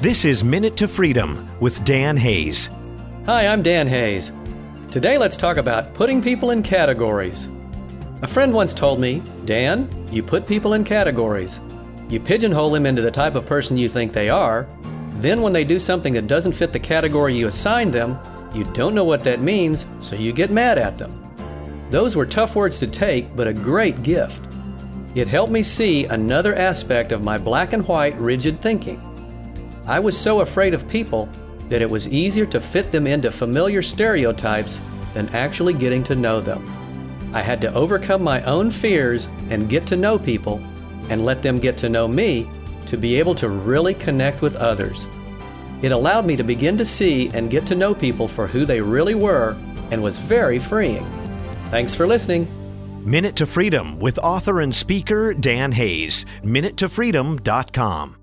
This is Minute to Freedom with Dan Hayes. Hi, I'm Dan Hayes. Today let's talk about putting people in categories. A friend once told me, Dan, you put people in categories. You pigeonhole them into the type of person you think they are. Then, when they do something that doesn't fit the category you assigned them, you don't know what that means, so you get mad at them. Those were tough words to take, but a great gift. It helped me see another aspect of my black and white rigid thinking. I was so afraid of people that it was easier to fit them into familiar stereotypes than actually getting to know them. I had to overcome my own fears and get to know people and let them get to know me to be able to really connect with others. It allowed me to begin to see and get to know people for who they really were and was very freeing. Thanks for listening. Minute to Freedom with author and speaker Dan Hayes. MinuteToFreedom.com.